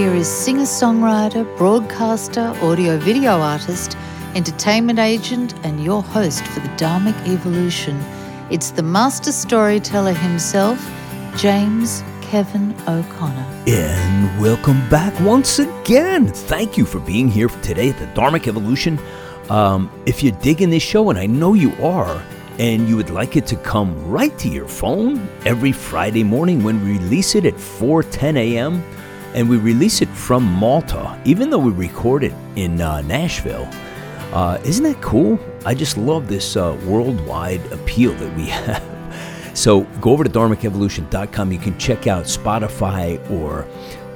here is singer songwriter, broadcaster, audio video artist, entertainment agent, and your host for the Dharmic Evolution. It's the master storyteller himself, James Kevin O'Connor. And welcome back once again. Thank you for being here today at the Dharmic Evolution. Um, if you're digging this show, and I know you are, and you would like it to come right to your phone every Friday morning when we release it at 4:10 a.m. and we release it from Malta, even though we record it in uh, Nashville. Uh, isn't that cool? I just love this uh, worldwide appeal that we have. So go over to dharmicevolution.com. You can check out Spotify or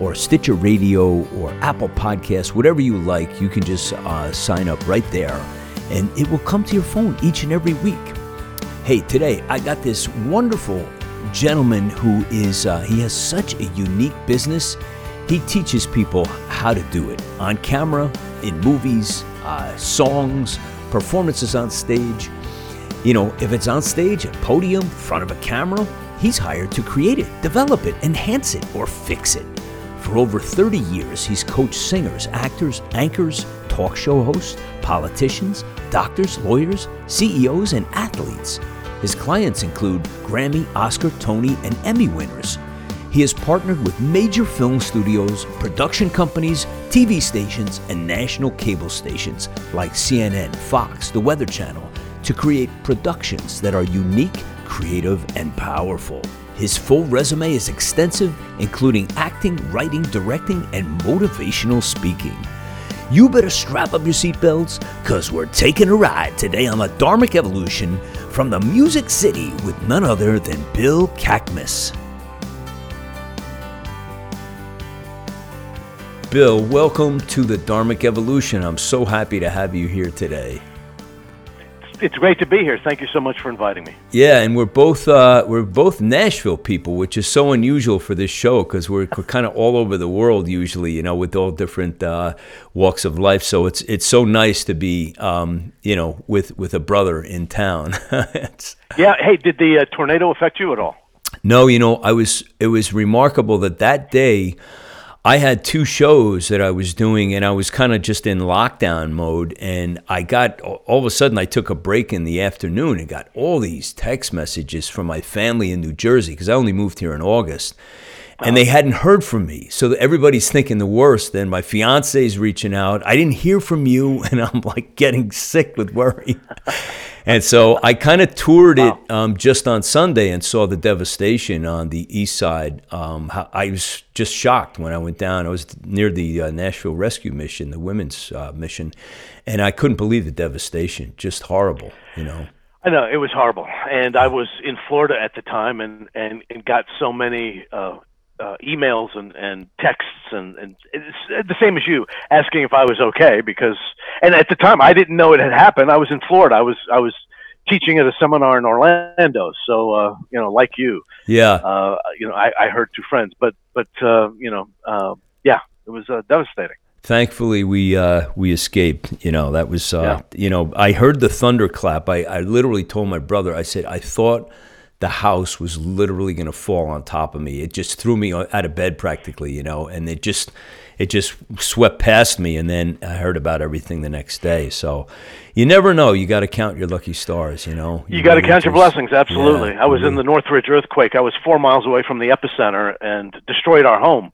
or Stitcher Radio or Apple Podcasts, whatever you like. You can just uh, sign up right there, and it will come to your phone each and every week. Hey, today I got this wonderful gentleman who is, uh, he has such a unique business. He teaches people how to do it on camera, in movies, uh, songs, performances on stage. You know, if it's on stage, a podium, front of a camera, he's hired to create it, develop it, enhance it, or fix it. For over 30 years, he's coached singers, actors, anchors, talk show hosts, politicians, doctors, lawyers, CEOs, and athletes. His clients include Grammy, Oscar, Tony, and Emmy winners. He has partnered with major film studios, production companies, TV stations, and national cable stations like CNN, Fox, The Weather Channel to create productions that are unique, creative, and powerful. His full resume is extensive, including acting, writing, directing, and motivational speaking. You better strap up your seatbelts, because we're taking a ride today on the Dharmic Evolution from the Music City with none other than Bill Cakmis. Bill, welcome to the Dharmic Evolution. I'm so happy to have you here today. It's great to be here. Thank you so much for inviting me. Yeah, and we're both uh, we're both Nashville people, which is so unusual for this show because we're, we're kind of all over the world usually, you know, with all different uh, walks of life. So it's it's so nice to be, um, you know, with with a brother in town. yeah. Hey, did the uh, tornado affect you at all? No, you know, I was. It was remarkable that that day. I had two shows that I was doing, and I was kind of just in lockdown mode. And I got all of a sudden, I took a break in the afternoon and got all these text messages from my family in New Jersey because I only moved here in August. And they hadn't heard from me. So everybody's thinking the worst. Then my fiance's reaching out. I didn't hear from you. And I'm like getting sick with worry. And so I kind of toured wow. it um, just on Sunday and saw the devastation on the east side. Um, I was just shocked when I went down. I was near the uh, Nashville Rescue Mission, the women's uh, mission, and I couldn't believe the devastation. Just horrible, you know. I know it was horrible, and I was in Florida at the time, and and, and got so many uh, uh, emails and, and texts and, and it's the same as you asking if I was okay because and at the time I didn't know it had happened. I was in Florida. I was I was teaching at a seminar in Orlando. So uh, you know, like you, yeah, uh, you know, I, I heard two friends, but but uh, you know, uh, yeah, it was uh, devastating. Thankfully, we uh, we escaped. You know, that was uh, yeah. you know, I heard the thunderclap. I I literally told my brother. I said I thought the house was literally going to fall on top of me. It just threw me out of bed practically, you know, and it just it just swept past me. And then I heard about everything the next day. So you never know. You got to count your lucky stars, you know. You, you got to count your blessings. Absolutely. Yeah, I was in the Northridge earthquake. I was four miles away from the epicenter and destroyed our home.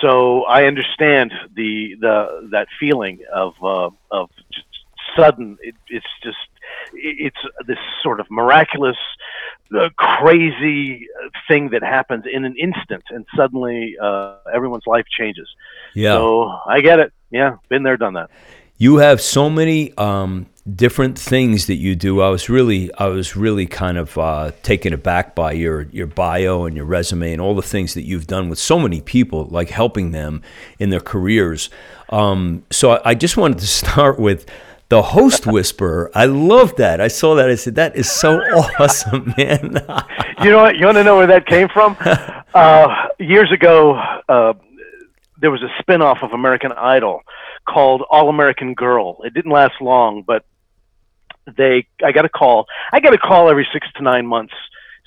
So I understand the the that feeling of uh, of sudden. It, it's just it's this sort of miraculous, uh, crazy thing that happens in an instant, and suddenly uh, everyone's life changes. Yeah. So I get it. Yeah, been there, done that. You have so many um, different things that you do. I was really, I was really kind of uh, taken aback by your your bio and your resume and all the things that you've done with so many people, like helping them in their careers. Um, so I, I just wanted to start with the host whisperer. I love that. I saw that. I said, that is so awesome, man. you know what? You want to know where that came from? Uh, years ago, uh, there was a spinoff of American Idol called All American Girl. It didn't last long, but they, I got a call. I got a call every six to nine months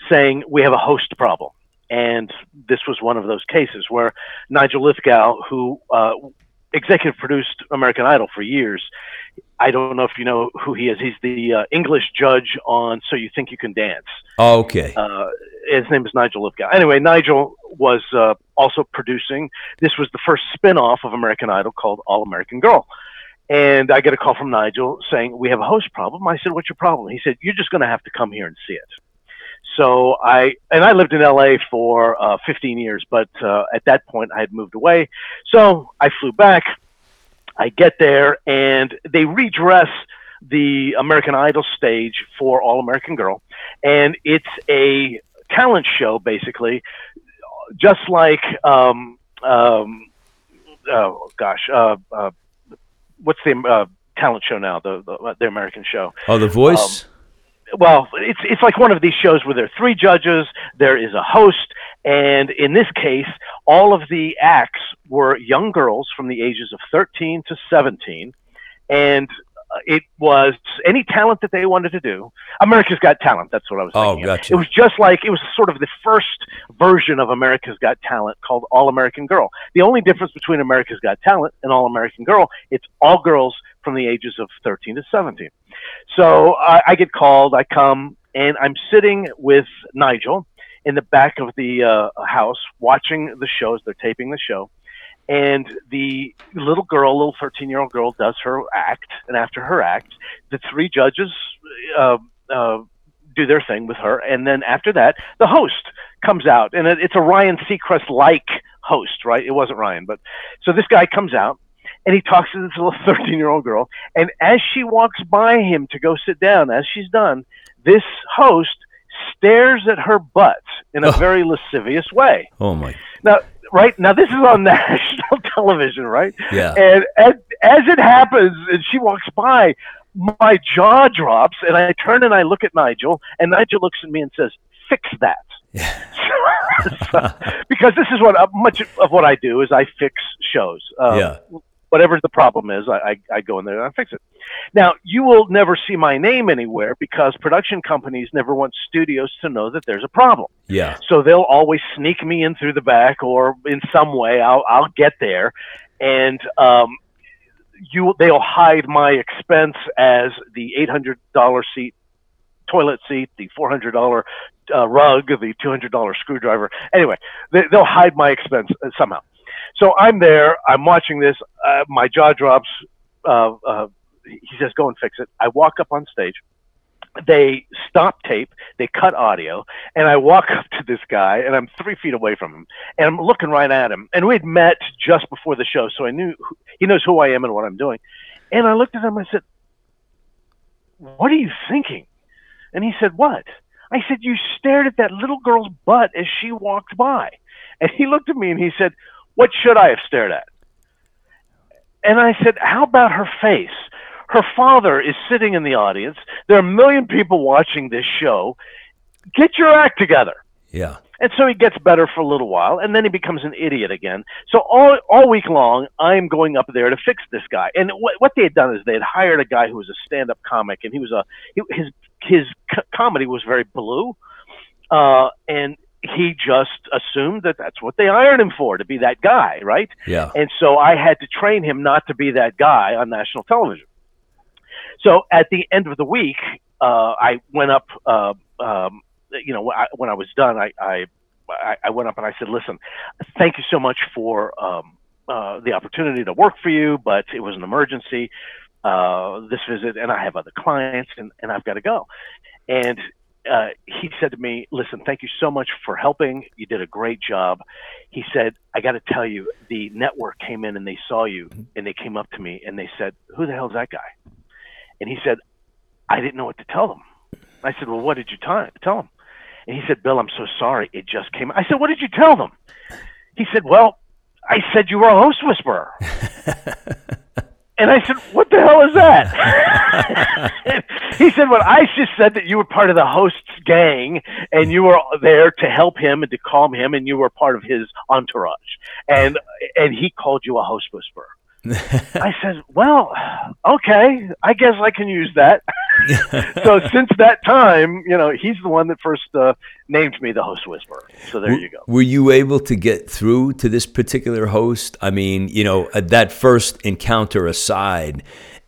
saying we have a host problem And this was one of those cases where Nigel Lythgoe, who uh, executive produced American Idol for years, I don't know if you know who he is. He's the uh, English judge on So You Think You Can Dance. Oh, okay. Uh, his name is Nigel Lythgoe. Anyway, Nigel was uh, also producing. This was the first spin-off of American Idol called All American Girl. And I get a call from Nigel saying, We have a host problem. I said, What's your problem? He said, You're just going to have to come here and see it. So I, and I lived in LA for uh, 15 years, but uh, at that point I had moved away. So I flew back. I get there and they redress the American Idol stage for All American Girl. And it's a talent show, basically, just like, um, um, oh gosh, uh, uh, what's the uh, talent show now? The, the, the American show. Oh, The Voice. Um, well, it's it's like one of these shows where there are three judges, there is a host, and in this case, all of the acts were young girls from the ages of 13 to 17, and uh, it was any talent that they wanted to do. America's Got Talent. That's what I was. Oh, thinking. Oh, gotcha. It was just like it was sort of the first version of America's Got Talent called All American Girl. The only difference between America's Got Talent and All American Girl, it's all girls from the ages of 13 to 17. So I, I get called. I come and I'm sitting with Nigel in the back of the uh, house watching the shows. They're taping the show and the little girl, little 13 year old girl, does her act. And after her act, the three judges uh, uh, do their thing with her. And then after that, the host comes out. And it, it's a Ryan Seacrest like host, right? It wasn't Ryan. But so this guy comes out and he talks to this little 13 year old girl. And as she walks by him to go sit down, as she's done, this host stares at her butt in a very lascivious way. Oh, my. Now, right now this is on national television, right? Yeah. And as, as it happens, and she walks by, my jaw drops, and I turn and I look at Nigel, and Nigel looks at me and says, "Fix that." so, because this is what uh, much of what I do is I fix shows. Um, yeah whatever the problem is, I, I, I, go in there and I fix it. Now, you will never see my name anywhere because production companies never want studios to know that there's a problem. Yeah. So they'll always sneak me in through the back or in some way I'll, I'll get there. And, um, you, they'll hide my expense as the $800 seat toilet seat, the $400 uh, rug, the $200 screwdriver. Anyway, they, will hide my expense somehow. So I'm there. I'm watching this. Uh, my jaw drops. Uh, uh, he says, "Go and fix it." I walk up on stage. They stop tape. They cut audio, and I walk up to this guy, and I'm three feet away from him, and I'm looking right at him. And we'd met just before the show, so I knew who, he knows who I am and what I'm doing. And I looked at him. I said, "What are you thinking?" And he said, "What?" I said, "You stared at that little girl's butt as she walked by." And he looked at me and he said, what should I have stared at? And I said, How about her face? Her father is sitting in the audience. There are a million people watching this show. Get your act together. Yeah. And so he gets better for a little while, and then he becomes an idiot again. So all all week long, I'm going up there to fix this guy. And what what they had done is they had hired a guy who was a stand-up comic, and he was a he, his his comedy was very blue, uh, and he just assumed that that's what they hired him for to be that guy, right? Yeah. And so I had to train him not to be that guy on national television. So at the end of the week, uh, I went up. Uh, um, you know, I, when I was done, I, I I went up and I said, "Listen, thank you so much for um, uh, the opportunity to work for you, but it was an emergency. Uh, this visit, and I have other clients, and, and I've got to go." And uh, he said to me, "Listen, thank you so much for helping. You did a great job." He said, "I got to tell you, the network came in and they saw you, and they came up to me and they said, "Who the hell's that guy?" And he said, "I didn't know what to tell them." I said, "Well, what did you t- tell them?" And he said, "Bill, I'm so sorry. It just came." I said, "What did you tell them?" He said, "Well, I said you were a host whisperer." And I said, "What the hell is that?" he said, "Well, I just said that you were part of the host's gang, and you were there to help him and to calm him, and you were part of his entourage, and and he called you a host whisperer." I said, "Well, okay, I guess I can use that." so since that time, you know, he's the one that first uh, named me the host whisperer. So there you go. Were you able to get through to this particular host? I mean, you know, that first encounter aside,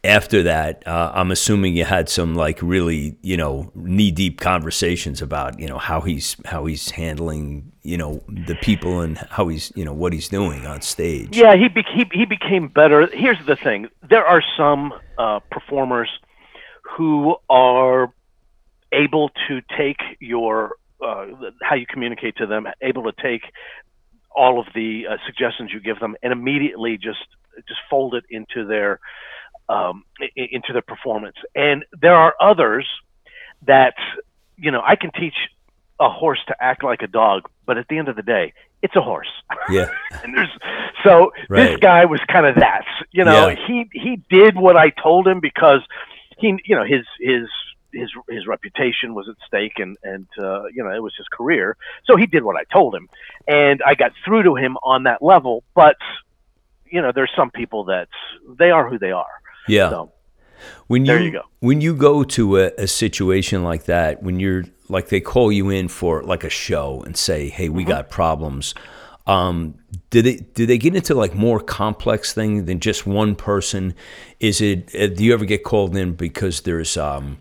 after that, uh, I'm assuming you had some like really, you know, knee deep conversations about, you know, how he's how he's handling, you know, the people and how he's, you know, what he's doing on stage. Yeah, he be- he, he became better. Here's the thing: there are some uh, performers who are able to take your uh, how you communicate to them, able to take all of the uh, suggestions you give them, and immediately just just fold it into their um, into the performance. And there are others that, you know, I can teach a horse to act like a dog, but at the end of the day, it's a horse. Yeah. and there's so right. this guy was kind of that. You know, yeah. he he did what I told him because he, you know, his his his his reputation was at stake and and uh, you know it was his career so he did what i told him and i got through to him on that level but you know there's some people that they are who they are yeah. So, when you, there you go. When you go to a, a, situation like that, when you're like they call you in for like a show and say, "Hey, we mm-hmm. got problems." Um, do they do they get into like more complex thing than just one person? Is it? Uh, do you ever get called in because there's um,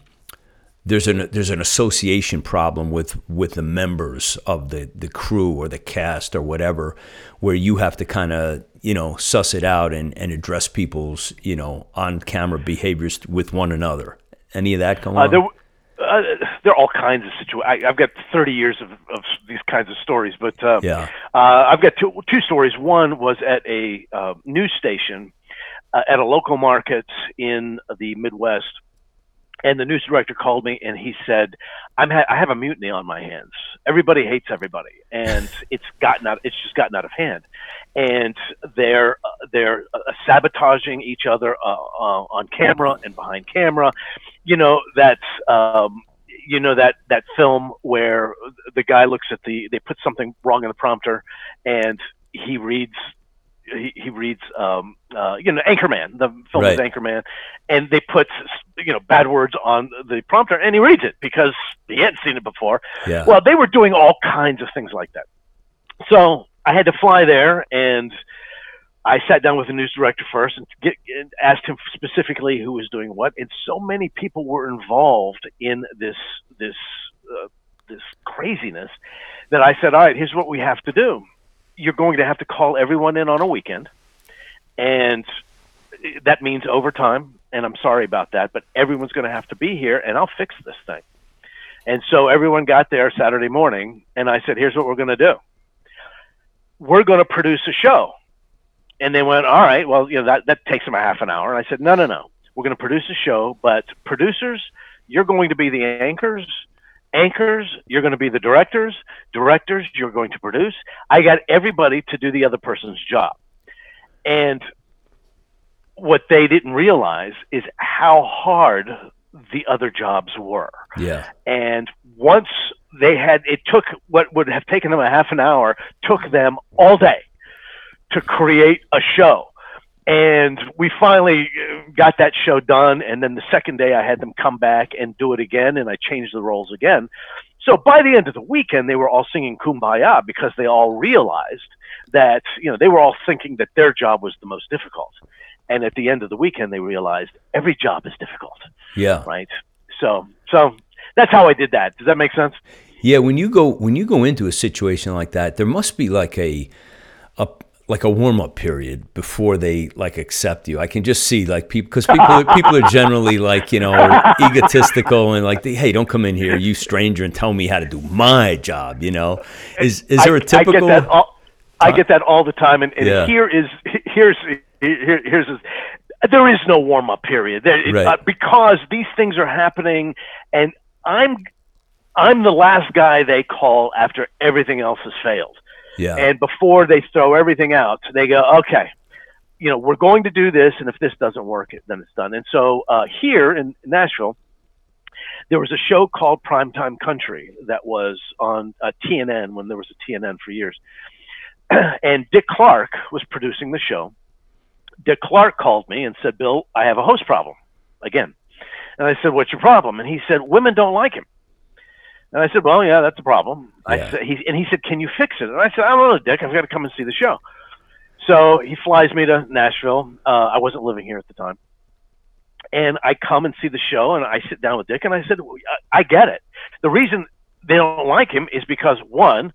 there's an there's an association problem with with the members of the the crew or the cast or whatever, where you have to kind of you know, suss it out and, and address people's, you know, on camera behaviors with one another. Any of that going uh, on? There, uh, there are all kinds of situations. I've got 30 years of, of these kinds of stories, but uh, yeah, uh, I've got two, two stories. One was at a uh, news station uh, at a local market in the Midwest and the news director called me and he said, "I'm ha- I have a mutiny on my hands. Everybody hates everybody, and it's gotten out. It's just gotten out of hand, and they're uh, they're uh, sabotaging each other uh, uh, on camera and behind camera. You know that." Um, you know that that film where the guy looks at the they put something wrong in the prompter and he reads he, he reads um, uh, you know Anchorman, the film right. is Anchorman, and they put you know bad words on the prompter, and he reads it because he hadn't seen it before. Yeah. Well, they were doing all kinds of things like that. So I had to fly there, and I sat down with the news director first and, get, and asked him specifically who was doing what, and so many people were involved in this this uh, this craziness that I said, all right, here's what we have to do you're going to have to call everyone in on a weekend, and that means overtime. And I'm sorry about that, but everyone's going to have to be here, and I'll fix this thing. And so everyone got there Saturday morning, and I said, "Here's what we're going to do. We're going to produce a show." And they went, "All right, well, you know that that takes them a half an hour." And I said, "No, no, no. We're going to produce a show, but producers, you're going to be the anchors, anchors, you're going to be the directors, directors, you're going to produce. I got everybody to do the other person's job. And what they didn't realize is how hard the other jobs were. Yeah. And once they had, it took what would have taken them a half an hour, took them all day to create a show and we finally uh, got that show done and then the second day i had them come back and do it again and i changed the roles again. So by the end of the weekend they were all singing kumbaya because they all realized that you know they were all thinking that their job was the most difficult. And at the end of the weekend they realized every job is difficult. Yeah. Right? So so that's how i did that. Does that make sense? Yeah when you go when you go into a situation like that there must be like a a, like a warm up period before they like accept you. I can just see like people because people people are generally like you know egotistical and like they, hey don't come in here you stranger and tell me how to do my job. You know is is there a typical? I get that all, I get that all the time, and, and yeah. here is here's here, here's there is no warm up period there, right. uh, because these things are happening, and I'm I'm the last guy they call after everything else has failed. Yeah. And before they throw everything out, they go, okay, you know, we're going to do this, and if this doesn't work, then it's done. And so uh, here in Nashville, there was a show called Primetime Country that was on uh, TNN when there was a TNN for years. and Dick Clark was producing the show. Dick Clark called me and said, Bill, I have a host problem again. And I said, What's your problem? And he said, Women don't like him. And I said, Well, yeah, that's a problem. Yeah. I said, he, and he said, Can you fix it? And I said, I don't know, Dick. I've got to come and see the show. So he flies me to Nashville. Uh, I wasn't living here at the time. And I come and see the show, and I sit down with Dick, and I said, I get it. The reason they don't like him is because, one,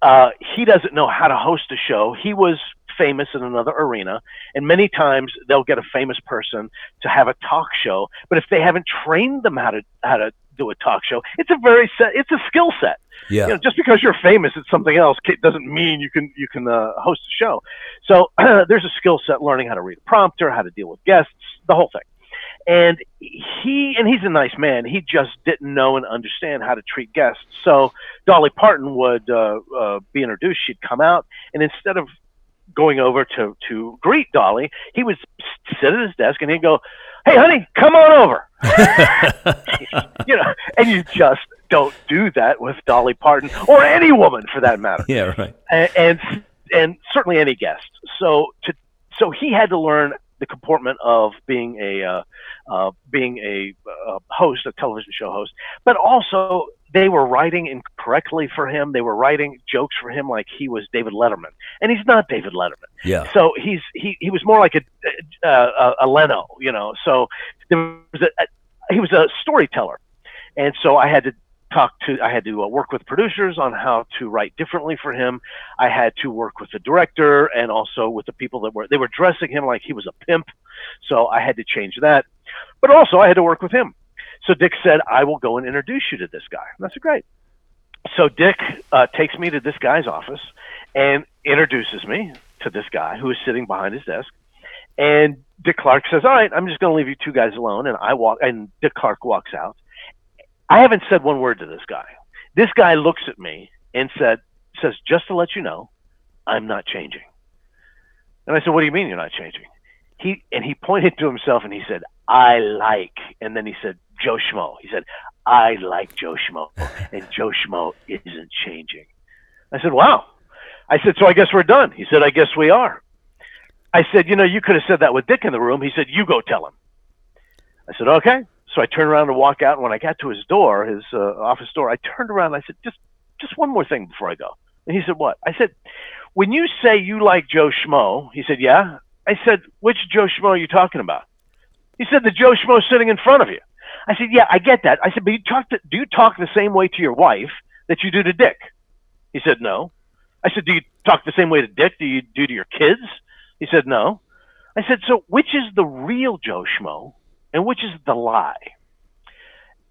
uh, he doesn't know how to host a show. He was famous in another arena, and many times they'll get a famous person to have a talk show. But if they haven't trained them how to how to do a talk show, it's a very set. It's a skill set. Yeah. You know, just because you're famous at something else It doesn't mean you can you can uh, host a show. So there's a skill set learning how to read a prompter, how to deal with guests, the whole thing. And he and he's a nice man. He just didn't know and understand how to treat guests. So Dolly Parton would uh, uh, be introduced. She'd come out, and instead of going over to to greet Dolly, he would sit at his desk and he'd go, "Hey, honey, come on over." you know, and you just don't do that with Dolly Parton or any woman for that matter. Yeah, right. And and, and certainly any guest. So to so he had to learn the comportment of being a uh, uh, being a, a host, a television show host, but also they were writing incorrectly for him. They were writing jokes for him like he was David Letterman, and he's not David Letterman. Yeah. So he's he he was more like a a, a Leno, you know. So there was a, a he was a storyteller, and so I had to talk to I had to uh, work with producers on how to write differently for him. I had to work with the director and also with the people that were they were dressing him like he was a pimp. So I had to change that. But also I had to work with him. So Dick said, "I will go and introduce you to this guy." And that's great. So Dick uh, takes me to this guy's office and introduces me to this guy who is sitting behind his desk. And Dick Clark says, "All right, I'm just going to leave you two guys alone." And I walk, and Dick Clark walks out. I haven't said one word to this guy. This guy looks at me and said, "says Just to let you know, I'm not changing." And I said, "What do you mean you're not changing?" He and he pointed to himself and he said, "I like." And then he said, "Joe Schmo." He said, "I like Joe Schmo, and Joe Schmo isn't changing." I said, "Wow." I said, "So I guess we're done." He said, "I guess we are." I said, you know, you could have said that with Dick in the room. He said, you go tell him. I said, okay. So I turned around to walk out. And when I got to his door, his uh, office door, I turned around and I said, just, just one more thing before I go. And he said, what? I said, when you say you like Joe Schmo, he said, yeah. I said, which Joe Schmo are you talking about? He said, the Joe Schmo sitting in front of you. I said, yeah, I get that. I said, but you talk to, do you talk the same way to your wife that you do to Dick? He said, no. I said, do you talk the same way to Dick do you do to your kids? He said, No. I said, So which is the real Joe Schmo and which is the lie?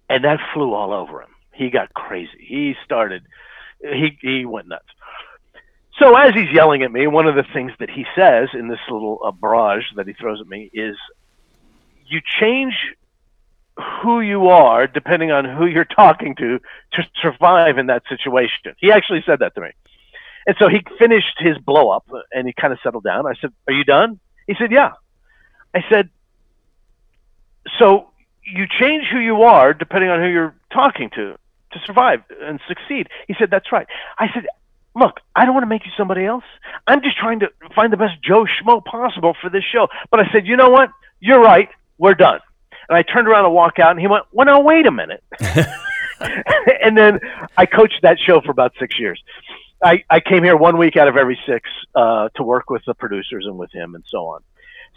And that flew all over him. He got crazy. He started, he, he went nuts. So as he's yelling at me, one of the things that he says in this little uh, barrage that he throws at me is, You change who you are depending on who you're talking to to survive in that situation. He actually said that to me. And so he finished his blow up and he kind of settled down. I said, Are you done? He said, Yeah. I said, So you change who you are depending on who you're talking to to survive and succeed. He said, That's right. I said, Look, I don't want to make you somebody else. I'm just trying to find the best Joe Schmo possible for this show. But I said, You know what? You're right. We're done. And I turned around and walked out, and he went, Well, now, wait a minute. and then I coached that show for about six years. I, I came here one week out of every six uh, to work with the producers and with him and so on.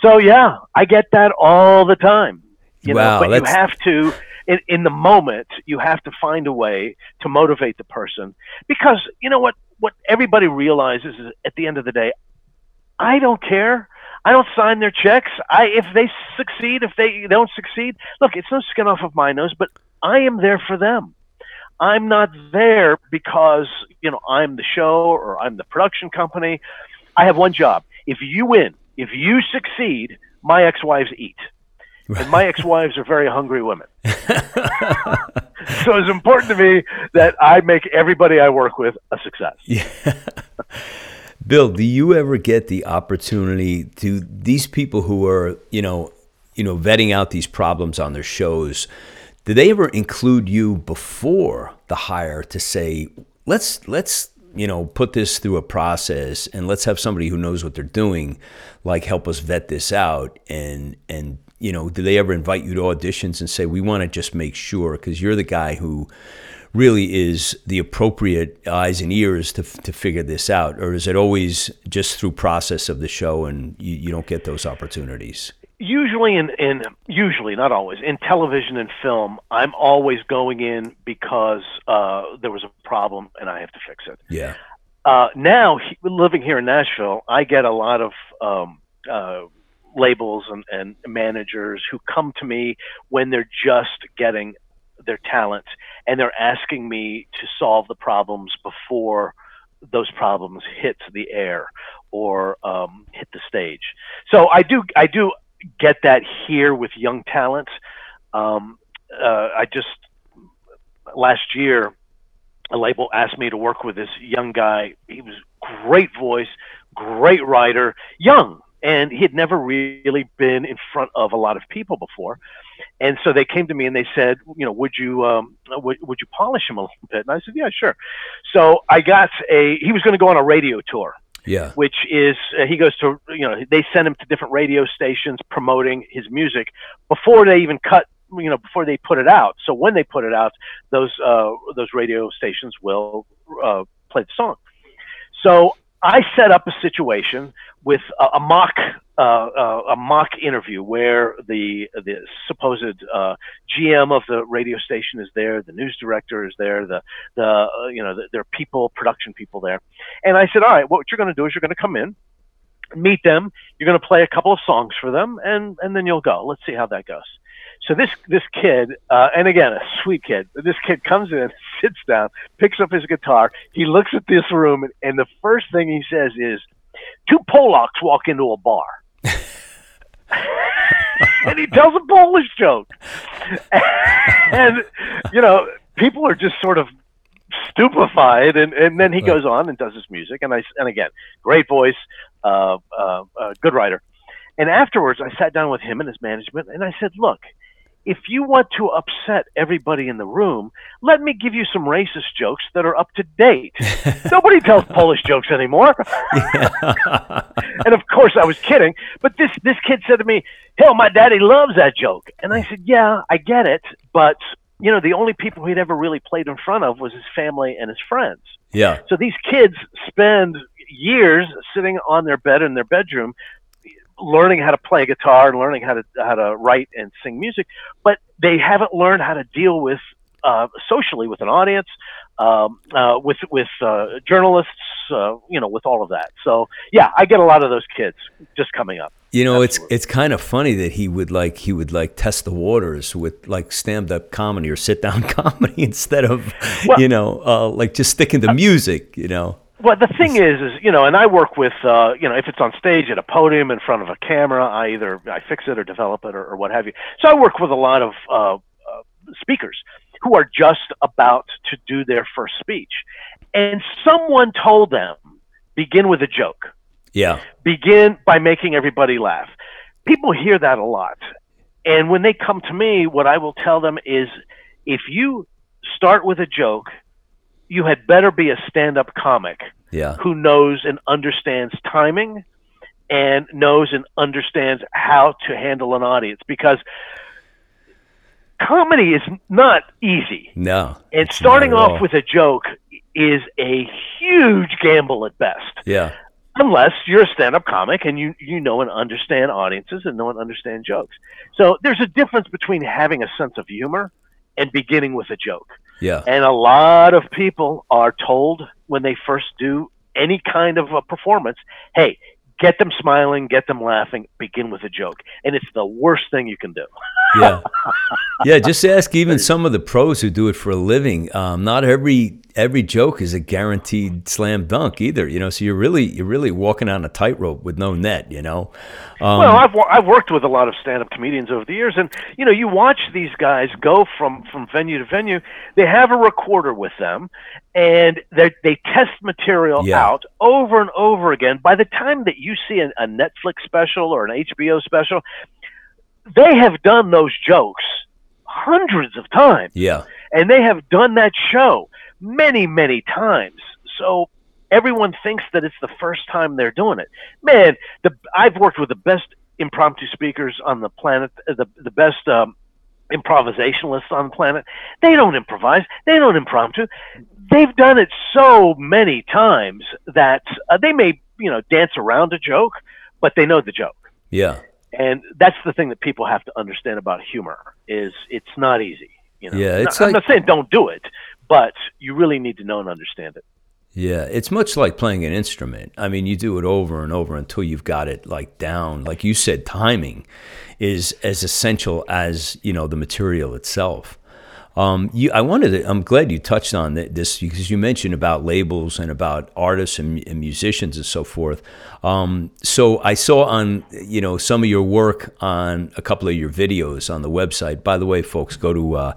So yeah, I get that all the time. You wow, know, but you have to in, in the moment you have to find a way to motivate the person because you know what what everybody realizes is at the end of the day, I don't care. I don't sign their checks. I if they succeed, if they don't succeed, look, it's no skin off of my nose, but I am there for them. I'm not there because, you know, I'm the show or I'm the production company. I have one job. If you win, if you succeed, my ex-wives eat. And my ex-wives are very hungry women. so it's important to me that I make everybody I work with a success. Yeah. Bill, do you ever get the opportunity to these people who are, you know, you know, vetting out these problems on their shows? Did they ever include you before the hire to say, let's let's you know, put this through a process and let's have somebody who knows what they're doing, like help us vet this out. And, and, you know, do they ever invite you to auditions and say, we want to just make sure, because you're the guy who really is the appropriate eyes and ears to, to figure this out? Or is it always just through process of the show and you, you don't get those opportunities? usually in, in usually not always in television and film i'm always going in because uh, there was a problem and i have to fix it yeah uh, now he, living here in nashville i get a lot of um, uh, labels and, and managers who come to me when they're just getting their talent and they're asking me to solve the problems before those problems hit the air or um, hit the stage. So I do I do get that here with young talent. Um, uh, I just last year a label asked me to work with this young guy. He was great voice, great writer, young, and he had never really been in front of a lot of people before. And so they came to me and they said, you know, would you um, would, would you polish him a little bit? And I said, yeah, sure. So I got a. He was going to go on a radio tour yeah. Which is uh, he goes to you know they send him to different radio stations promoting his music before they even cut you know before they put it out. So when they put it out, those uh, those radio stations will uh, play the song. So I set up a situation with a, a mock uh, uh, a mock interview where the the supposed uh, GM of the radio station is there, the news director is there, the the uh, you know the, there are people, production people there, and I said, all right, what you're going to do is you're going to come in, meet them, you're going to play a couple of songs for them, and and then you'll go. Let's see how that goes. So this this kid, uh, and again a sweet kid, this kid comes in, sits down, picks up his guitar, he looks at this room, and, and the first thing he says is, two Polacks walk into a bar. and he tells a Polish joke. and, you know, people are just sort of stupefied. And, and then he goes on and does his music. And I, and again, great voice, uh, uh, uh, good writer. And afterwards, I sat down with him and his management, and I said, "Look, if you want to upset everybody in the room, let me give you some racist jokes that are up to date. Nobody tells Polish jokes anymore. and of course, I was kidding. But this this kid said to me, "Hell, my daddy loves that joke." And I said, "Yeah, I get it, but." You know, the only people he'd ever really played in front of was his family and his friends. Yeah. So these kids spend years sitting on their bed in their bedroom learning how to play guitar and learning how to how to write and sing music, but they haven't learned how to deal with uh, socially with an audience, um, uh, with with uh, journalists, uh, you know, with all of that. So yeah, I get a lot of those kids just coming up. You know, Absolutely. it's it's kind of funny that he would like he would like test the waters with like stand up comedy or sit down comedy instead of well, you know uh, like just sticking to music. You know. Well, the thing is, is you know, and I work with, uh, you know, if it's on stage at a podium in front of a camera, I either I fix it or develop it or, or what have you. So I work with a lot of uh, uh, speakers who are just about to do their first speech, and someone told them begin with a joke. Yeah. Begin by making everybody laugh. People hear that a lot, and when they come to me, what I will tell them is, if you start with a joke you had better be a stand-up comic yeah. who knows and understands timing and knows and understands how to handle an audience because comedy is not easy. No. And starting off with a joke is a huge gamble at best. Yeah. Unless you're a stand-up comic and you you know and understand audiences and know and understand jokes. So there's a difference between having a sense of humor and beginning with a joke. Yeah. And a lot of people are told when they first do any kind of a performance, hey, get them smiling, get them laughing, begin with a joke. And it's the worst thing you can do. yeah. Yeah. Just ask even some of the pros who do it for a living. Um, not every every joke is a guaranteed slam dunk either. You know, so you're really you're really walking on a tightrope with no net. You know. Um, well, I've I've worked with a lot of stand up comedians over the years, and you know, you watch these guys go from from venue to venue. They have a recorder with them, and they they test material yeah. out over and over again. By the time that you see a, a Netflix special or an HBO special, they have done those jokes hundreds of times. Yeah. And they have done that show many, many times. So everyone thinks that it's the first time they're doing it. Man, the I've worked with the best impromptu speakers on the planet, the the best um, improvisationalists on the planet. They don't improvise. They don't impromptu. They've done it so many times that uh, they may, you know, dance around a joke, but they know the joke. Yeah. And that's the thing that people have to understand about humor is it's not easy. You know? Yeah, it's not, like, I'm not saying don't do it, but you really need to know and understand it. Yeah, it's much like playing an instrument. I mean, you do it over and over until you've got it like down. Like you said, timing is as essential as you know the material itself. Um, you, I wanted to, I'm glad you touched on this because you mentioned about labels and about artists and, and musicians and so forth. Um, so I saw on, you know, some of your work on a couple of your videos on the website. By the way, folks, go to uh,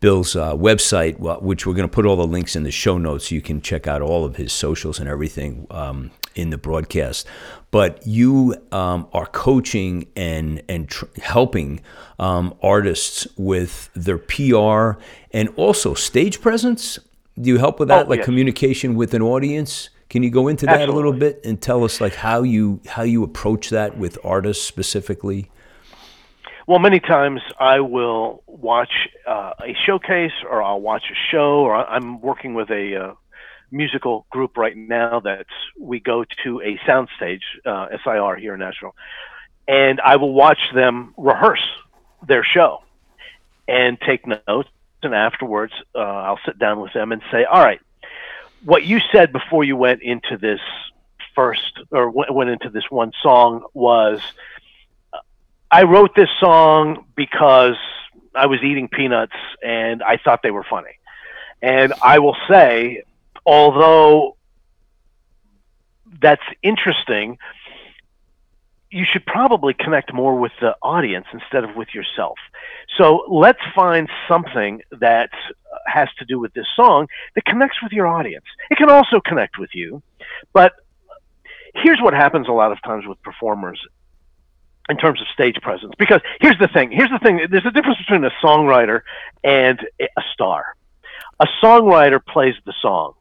Bill's uh, website, which we're going to put all the links in the show notes. So you can check out all of his socials and everything um, in the broadcast but you um, are coaching and and tr- helping um, artists with their PR and also stage presence. Do you help with that, oh, like yes. communication with an audience? Can you go into that Absolutely. a little bit and tell us like how you how you approach that with artists specifically? Well, many times I will watch uh, a showcase, or I'll watch a show, or I'm working with a uh, musical group right now that we go to a soundstage, uh, SIR here in Nashville, and I will watch them rehearse their show and take notes. And afterwards, uh, I'll sit down with them and say, "All right, what you said before you went into this first or w- went into this one song was." I wrote this song because I was eating peanuts and I thought they were funny. And I will say, although that's interesting, you should probably connect more with the audience instead of with yourself. So let's find something that uh, has to do with this song that connects with your audience. It can also connect with you, but here's what happens a lot of times with performers in terms of stage presence. Because here's the thing. Here's the thing. There's a difference between a songwriter and a star. A songwriter plays the song.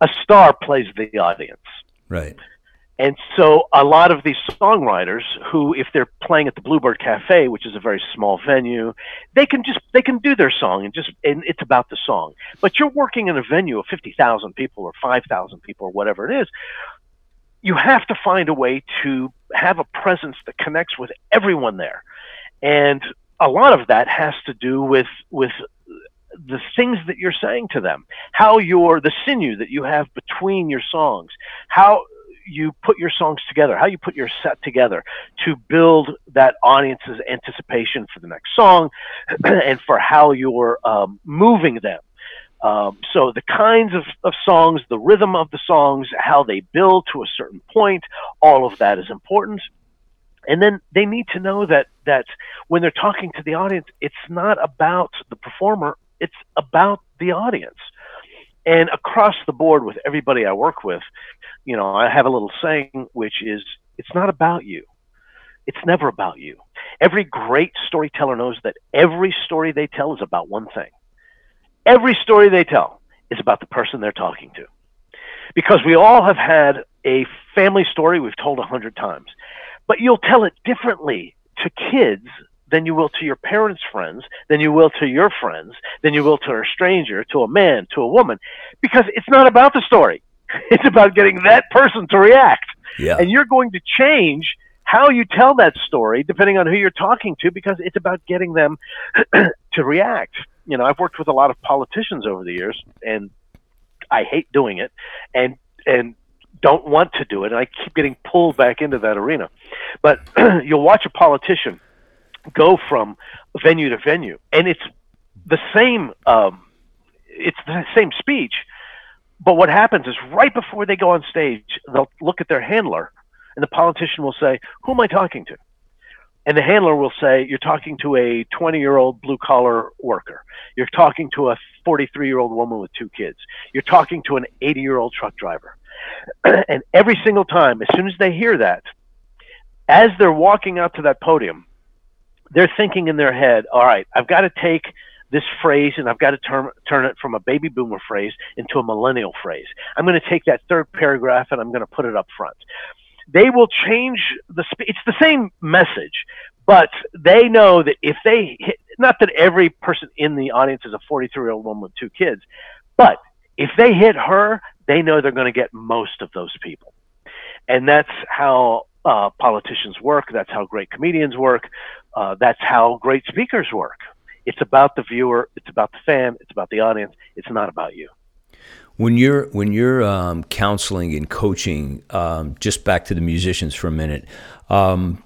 A star plays the audience. Right. And so a lot of these songwriters who, if they're playing at the Bluebird Cafe, which is a very small venue, they can just they can do their song and just and it's about the song. But you're working in a venue of fifty thousand people or five thousand people or whatever it is. You have to find a way to have a presence that connects with everyone there, and a lot of that has to do with with the things that you're saying to them, how you're the sinew that you have between your songs, how you put your songs together, how you put your set together to build that audience's anticipation for the next song and for how you're um, moving them. Um, so the kinds of, of songs, the rhythm of the songs, how they build to a certain point, all of that is important. And then they need to know that that when they're talking to the audience, it's not about the performer, about the audience. And across the board with everybody I work with, you know, I have a little saying which is it's not about you. It's never about you. Every great storyteller knows that every story they tell is about one thing. Every story they tell is about the person they're talking to. Because we all have had a family story we've told a hundred times, but you'll tell it differently to kids than you will to your parents' friends, than you will to your friends, than you will to a stranger, to a man, to a woman, because it's not about the story. It's about getting that person to react. Yeah. And you're going to change how you tell that story depending on who you're talking to because it's about getting them to react. You know, I've worked with a lot of politicians over the years and I hate doing it and and don't want to do it and I keep getting pulled back into that arena. But you'll watch a politician go from venue to venue and it's the same um, it's the same speech but what happens is right before they go on stage, they'll look at their handler, and the politician will say, Who am I talking to? And the handler will say, You're talking to a 20 year old blue collar worker. You're talking to a 43 year old woman with two kids. You're talking to an 80 year old truck driver. and every single time, as soon as they hear that, as they're walking out to that podium, they're thinking in their head, All right, I've got to take this phrase and I've got to turn turn it from a baby boomer phrase into a millennial phrase. I'm going to take that third paragraph and I'm going to put it up front. They will change the it's the same message, but they know that if they hit not that every person in the audience is a 43 year old woman with two kids, but if they hit her, they know they're going to get most of those people. And that's how uh, politicians work. That's how great comedians work. Uh, that's how great speakers work. It's about the viewer. It's about the fan. It's about the audience. It's not about you. When you're when you're um, counseling and coaching, um, just back to the musicians for a minute, um,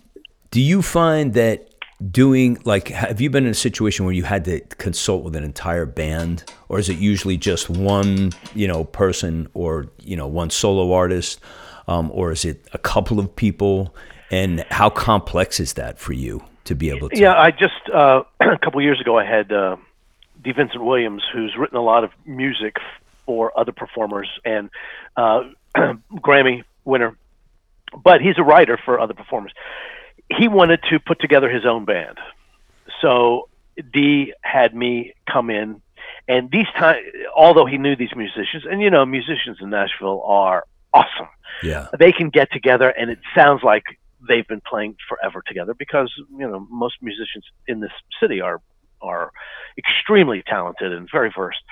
do you find that doing like have you been in a situation where you had to consult with an entire band or is it usually just one you know person or you know one solo artist um, or is it a couple of people and how complex is that for you to be able to yeah i just uh, a couple years ago i had uh, d vincent williams who's written a lot of music for other performers and uh, grammy winner but he's a writer for other performers he wanted to put together his own band. So D had me come in, and these time, although he knew these musicians, and you know, musicians in Nashville are awesome. Yeah, they can get together, and it sounds like they've been playing forever together because you know most musicians in this city are are extremely talented and very versed.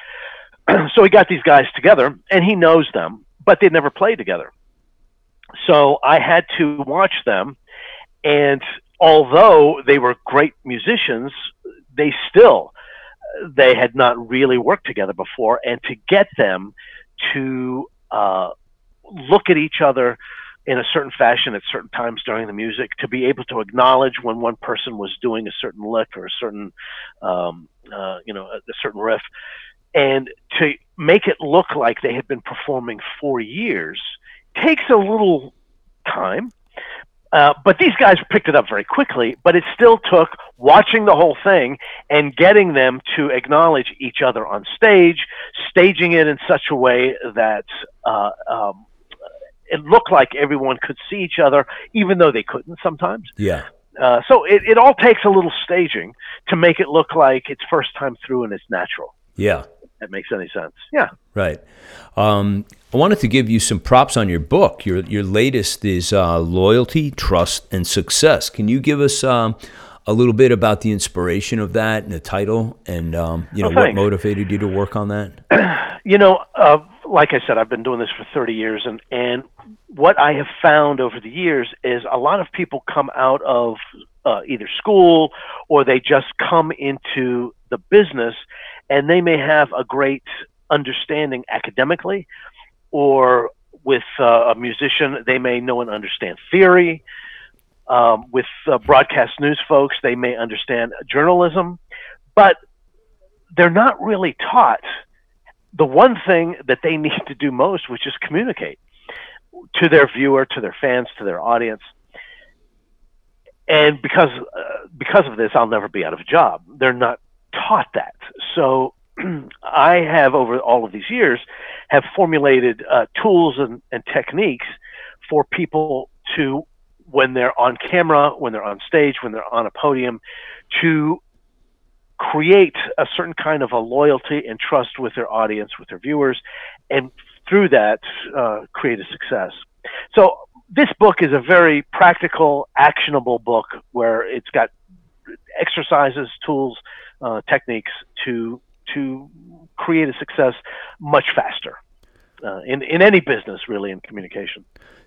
so he got these guys together, and he knows them, but they'd never played together. So I had to watch them and although they were great musicians, they still they had not really worked together before, and to get them to uh, look at each other in a certain fashion at certain times during the music, to be able to acknowledge when one person was doing a certain lick or a certain, um, uh, you know, a, a certain riff, and to make it look like they had been performing for years takes a little time uh, but these guys picked it up very quickly, but it still took watching the whole thing and getting them to acknowledge each other on stage, staging it in such a way that uh, um, it looked like everyone could see each other, even though they couldn't sometimes. Yeah. Uh, so it, it all takes a little staging to make it look like it's first time through and it's natural. Yeah that makes any sense. Yeah. Right. Um, I wanted to give you some props on your book. Your your latest is uh, loyalty, trust, and success. Can you give us um, a little bit about the inspiration of that and the title, and um, you know oh, what motivated you to work on that? you know, uh, like I said, I've been doing this for 30 years, and and what I have found over the years is a lot of people come out of uh, either school or they just come into the business and they may have a great understanding academically or with uh, a musician. They may know and understand theory um, with uh, broadcast news folks. They may understand journalism but they're not really taught the one thing that they need to do most which is communicate to their viewer to their fans to their audience and because uh, because of this i'll never be out of a job they're not taught that. So I have, over all of these years, have formulated uh, tools and, and techniques for people to, when they're on camera, when they're on stage, when they're on a podium, to create a certain kind of a loyalty and trust with their audience, with their viewers, and through that, uh, create a success. So this book is a very practical, actionable book where it's got exercises, tools, uh, techniques to to create a success much faster uh, in in any business, really, in communication.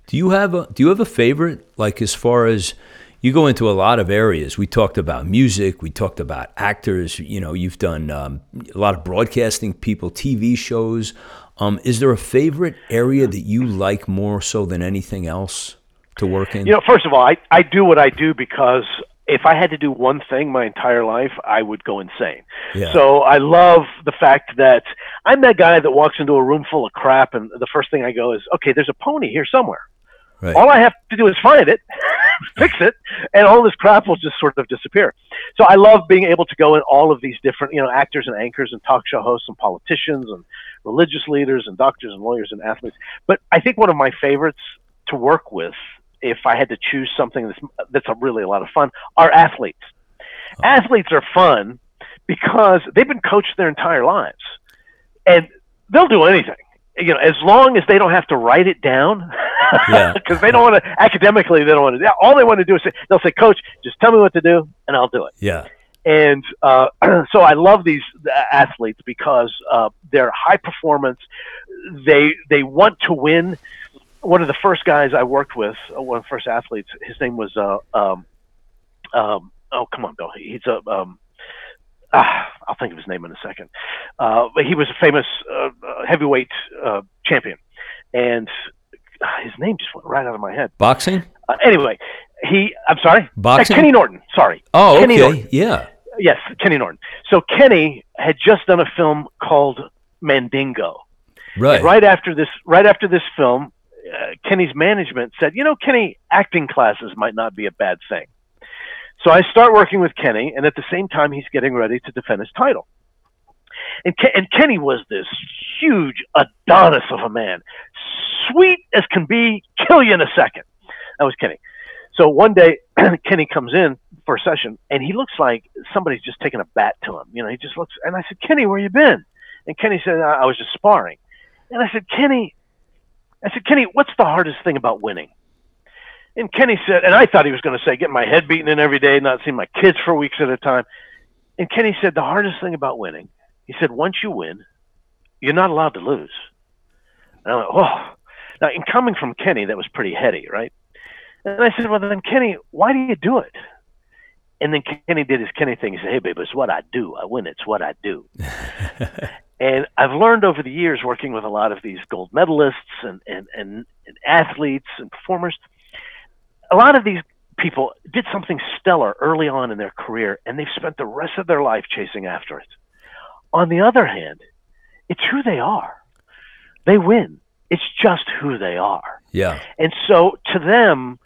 Do you have a Do you have a favorite? Like as far as you go into a lot of areas. We talked about music. We talked about actors. You know, you've done um, a lot of broadcasting people, TV shows. Um, is there a favorite area that you like more so than anything else to work in? You know, first of all, I, I do what I do because if I had to do one thing my entire life, I would go insane. Yeah. So I love the fact that I'm that guy that walks into a room full of crap, and the first thing I go is, okay, there's a pony here somewhere. Right. All I have to do is find it, fix it, and all this crap will just sort of disappear. So I love being able to go in all of these different, you know, actors and anchors and talk show hosts and politicians and religious leaders and doctors and lawyers and athletes. But I think one of my favorites to work with if I had to choose something that's that's a really a lot of fun, are athletes. Oh. Athletes are fun because they've been coached their entire lives, and they'll do anything. You know, as long as they don't have to write it down, because yeah. they don't want to academically. They don't want to. All they want to do is say, they'll say, "Coach, just tell me what to do, and I'll do it." Yeah. And uh, so I love these athletes because uh, they're high performance. They they want to win. One of the first guys I worked with, uh, one of the first athletes, his name was uh, um, um, oh come on, Bill. He's a um, ah, I'll think of his name in a second. Uh, but he was a famous uh, uh heavyweight uh, champion, and uh, his name just went right out of my head. Boxing. Uh, anyway, he. I'm sorry. Boxing. Kenny Norton. Sorry. Oh, Kenny okay. Norton. Yeah. Yes, Kenny Norton. So Kenny had just done a film called Mandingo. Right. And right after this, right after this film, Kenny's management said, "You know, Kenny, acting classes might not be a bad thing." So I start working with Kenny, and at the same time, he's getting ready to defend his title. And, Ke- and Kenny was this huge Adonis of a man, sweet as can be, kill you in a second. That was Kenny. So one day, Kenny comes in for a session, and he looks like somebody's just taking a bat to him. You know, he just looks. And I said, Kenny, where you been? And Kenny said, I, I was just sparring. And I said, Kenny, I said, Kenny, what's the hardest thing about winning? And Kenny said, and I thought he was going to say, getting my head beaten in every day, not seeing my kids for weeks at a time. And Kenny said, the hardest thing about winning, he said, once you win, you're not allowed to lose. And I went, oh. Now, in coming from Kenny, that was pretty heady, right? And I said, well, then, Kenny, why do you do it? And then Kenny did his Kenny thing. He said, hey, babe, it's what I do. I win. It's what I do. and I've learned over the years working with a lot of these gold medalists and, and, and, and athletes and performers – a lot of these people did something stellar early on in their career and they've spent the rest of their life chasing after it. On the other hand, it's who they are. They win. It's just who they are. Yeah. And so to them,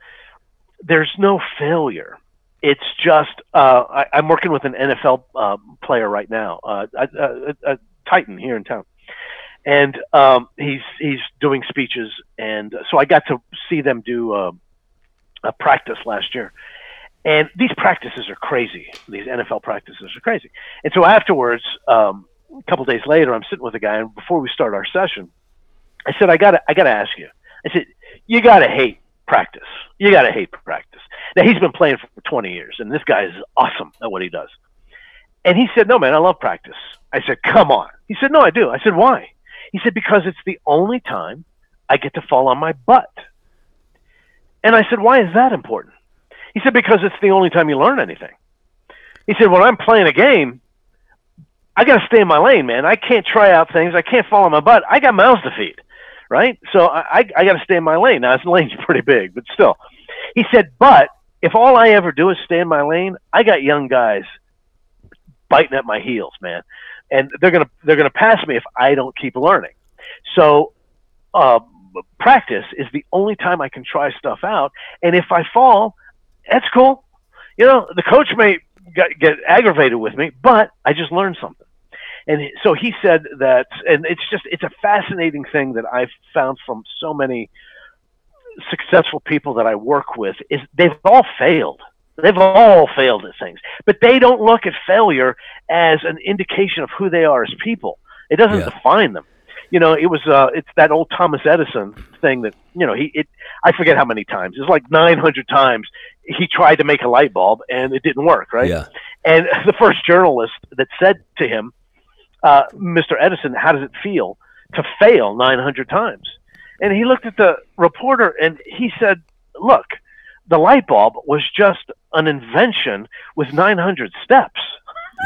there's no failure. It's just uh, I, I'm working with an NFL uh, player right now, uh, a, a, a Titan here in town, and um, he's he's doing speeches, and so I got to see them do uh, practice last year. And these practices are crazy. These NFL practices are crazy. And so afterwards, um, a couple days later, I'm sitting with a guy, and before we start our session, I said, "I gotta, I gotta ask you." I said, "You gotta hate practice. You gotta hate practice." Now he's been playing for 20 years, and this guy is awesome at what he does. And he said, "No, man, I love practice." I said, "Come on." He said, "No, I do." I said, "Why?" He said, "Because it's the only time I get to fall on my butt." And I said, why is that important? He said, because it's the only time you learn anything. He said, when I'm playing a game, I got to stay in my lane, man. I can't try out things. I can't fall on my butt. I got mouths to feed, right? So I, I, I got to stay in my lane. Now, his lane's pretty big, but still. He said, but if all I ever do is stay in my lane, I got young guys biting at my heels, man, and they're gonna they're gonna pass me if I don't keep learning. So, uh, practice is the only time I can try stuff out. And if I fall, that's cool. You know, the coach may get, get aggravated with me, but I just learned something. And so he said that, and it's just, it's a fascinating thing that I've found from so many successful people that I work with is they've all failed. They've all failed at things, but they don't look at failure as an indication of who they are as people. It doesn't yeah. define them you know, it was uh, it's that old Thomas Edison thing that you know he it I forget how many times it's like 900 times he tried to make a light bulb and it didn't work, right? Yeah. And the first journalist that said to him, uh, "Mr. Edison, how does it feel to fail 900 times?" And he looked at the reporter and he said, "Look." The light bulb was just an invention with 900 steps.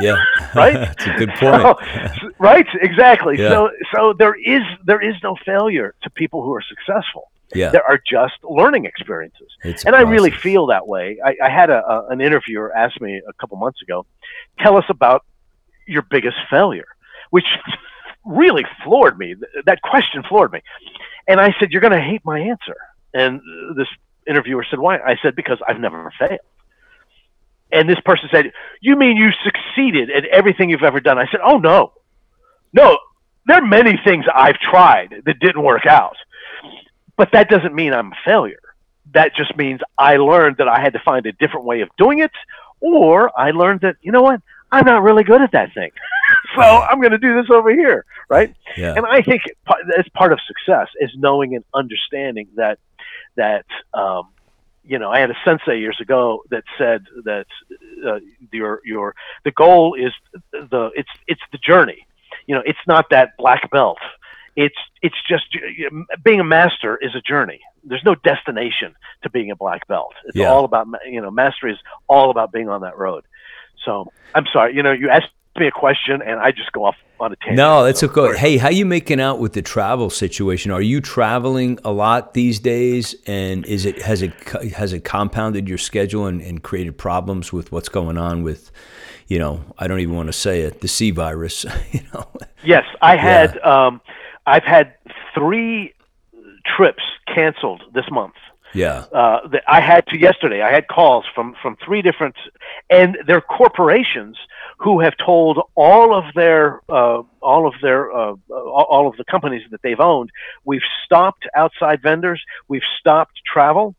Yeah, right. That's a good point. So, right, exactly. Yeah. So, so there is there is no failure to people who are successful. Yeah. There are just learning experiences, It's and I really feel that way. I, I had a, a, an interviewer ask me a couple months ago, "Tell us about your biggest failure," which really floored me. That question floored me, and I said, "You're going to hate my answer." And this interviewer said, "Why?" I said, "Because I've never failed." And this person said, You mean you succeeded at everything you've ever done? I said, Oh, no. No, there are many things I've tried that didn't work out. But that doesn't mean I'm a failure. That just means I learned that I had to find a different way of doing it, or I learned that, you know what? I'm not really good at that thing. so I'm going to do this over here, right? Yeah. And I think it's part of success is knowing and understanding that that um, you know I had a sensei years ago that said that uh, your your the goal is the it's it's the journey. You know, it's not that black belt. It's it's just being a master is a journey. There's no destination to being a black belt. It's Yeah. all about you know mastery is all about being on that road. So I'm sorry, you know, you asked me a question and I just go off on a tangent. No, that's So, okay. Hey, how you making out with the travel situation? Are you traveling a lot these days? And is it has it has it compounded your schedule and, and created problems with what's going on with, you know, I don't even want to say it, the C virus. You know, Yes, I had. Um, I've had three trips canceled this month. Yeah, Uh, that I had to yesterday. I had calls from from three different, and they're corporations who have told all of their uh, all of their uh, all of the companies that they've owned, we've stopped outside vendors, we've stopped travel,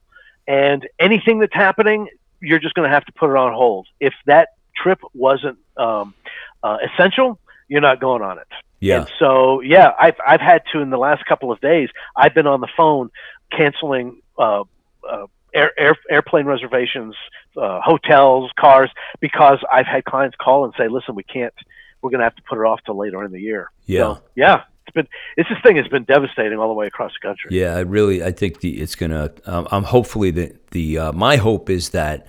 and anything that's happening, you're just going to have to put it on hold. If that trip wasn't um, uh, essential, you're not going on it. yeah, And so, yeah, I've I've had to in the last couple of days. I've been on the phone canceling uh, uh, air, air, airplane reservations, uh, hotels, cars, because I've had clients call and say, "Listen, we can't. We're going to have to put it off till later in the year." yeah. So, yeah, it's been this this thing has been devastating all the way across the country. Yeah, I really, I think the, it's gonna. Um, I'm hopefully the the uh, my hope is that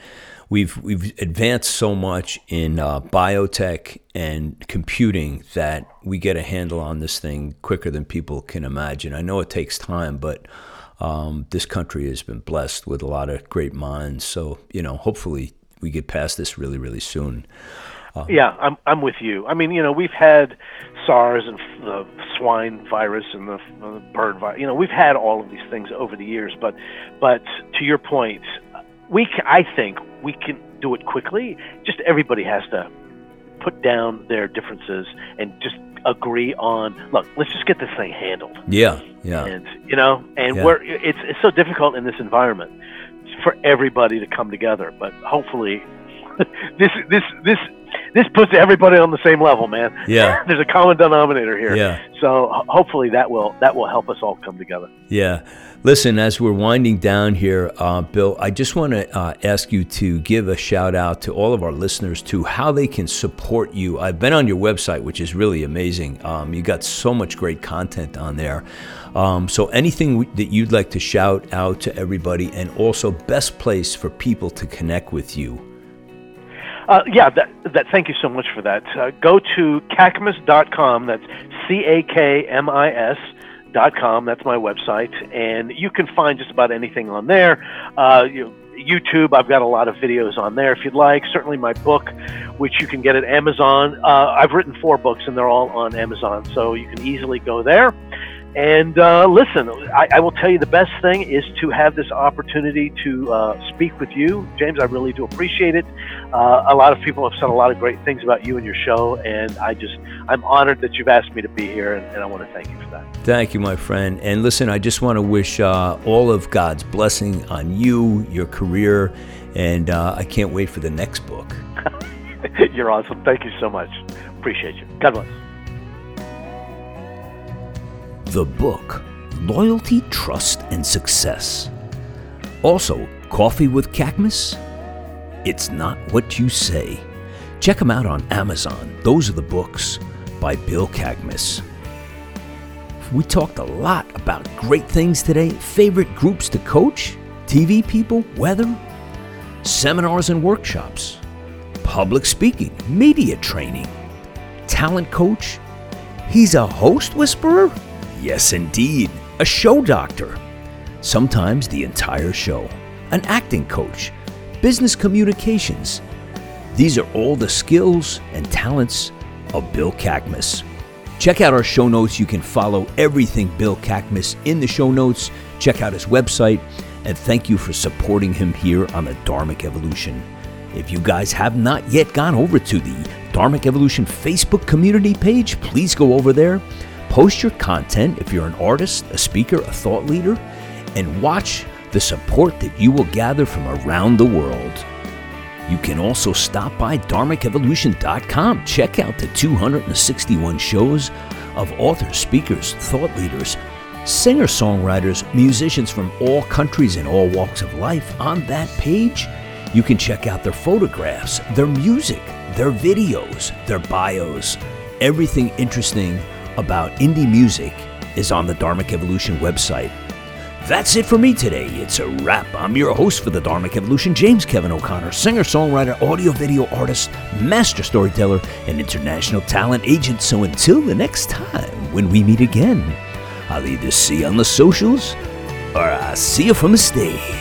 we've we've advanced so much in uh, biotech and computing that we get a handle on this thing quicker than people can imagine. I know it takes time, but um, this country has been blessed with a lot of great minds. So you know, hopefully we get past this really, really soon. Yeah, I'm I'm with you. I mean, you know, we've had SARS and the swine virus and the, the bird virus. You know, we've had all of these things over the years, but but to your point, we can, I think we can do it quickly. Just everybody has to put down their differences and just agree on. Look, let's just get this thing handled. Yeah, yeah, And you know, and Yeah. we're it's it's so difficult in this environment for everybody to come together. But hopefully, this this this this puts everybody on the same level, man. yeah, There's a common denominator here. yeah. So hopefully that will that will help us all come together. Yeah. Listen, as we're winding down here, uh, Bill, I just want to uh, ask you to give a shout out to all of our listeners to how they can support you. I've been on your website, which is really amazing. Um, you got so much great content on there. Um, so, anything w- that you'd like to shout out to everybody, and also best place for people to connect with you. Uh, yeah, that, that. Thank you so much for that. Uh, go to cakmis.com. That's C A K M I S dot com. That's my website, and you can find just about anything on there. Uh, you, YouTube, I've got a lot of videos on there if you'd like. Certainly my book, which you can get at Amazon. Uh, I've written four books, and they're all on Amazon, so you can easily go there. And uh, listen, I, I will tell you the best thing is to have this opportunity to uh, speak with you, James. I really do appreciate it. Uh, a lot of people have said a lot of great things about you and your show, and I just I'm honored that you've asked me to be here, and, and I want to thank you for that. Thank you, my friend. And listen, I just want to wish uh, all of God's blessing on you, your career, and uh, I can't wait for the next book. You're awesome. Thank you so much. Appreciate you. God bless. The book, Loyalty, Trust, and Success. Also, Coffee with Cakmis? It's Not What You Say. Check them out on Amazon. Those are the books by Bill Cakmis. We talked a lot about great things today. Favorite groups to coach, TV people, weather, seminars and workshops, public speaking, media training, talent coach. He's a host whisperer? Yes, indeed. A show doctor. Sometimes the entire show. An acting coach. Business communications. These are all the skills and talents of Bill Cakmis. Check out our show notes. You can follow everything Bill Cakmis in the show notes. Check out his website. And thank you for supporting him here on the Dharmic Evolution. If you guys have not yet gone over to the Dharmic Evolution Facebook community page, please go over there. Post your content if you're an artist, a speaker, a thought leader, and watch the support that you will gather from around the world. You can also stop by dharmicevolution.com. Check out the 261 shows of authors, speakers, thought leaders, singer songwriters, musicians from all countries and all walks of life. On that page, you can check out their photographs, their music, their videos, their bios. Everything interesting about indie music is on the Dharmic Evolution website. That's it for me today. It's a wrap. I'm your host for the Dharmic Evolution, James Kevin O'Connor, singer, songwriter, audio video artist, master storyteller, and international talent agent. So until the next time when we meet again, I'll either see you on the socials or I'll see you from the stage.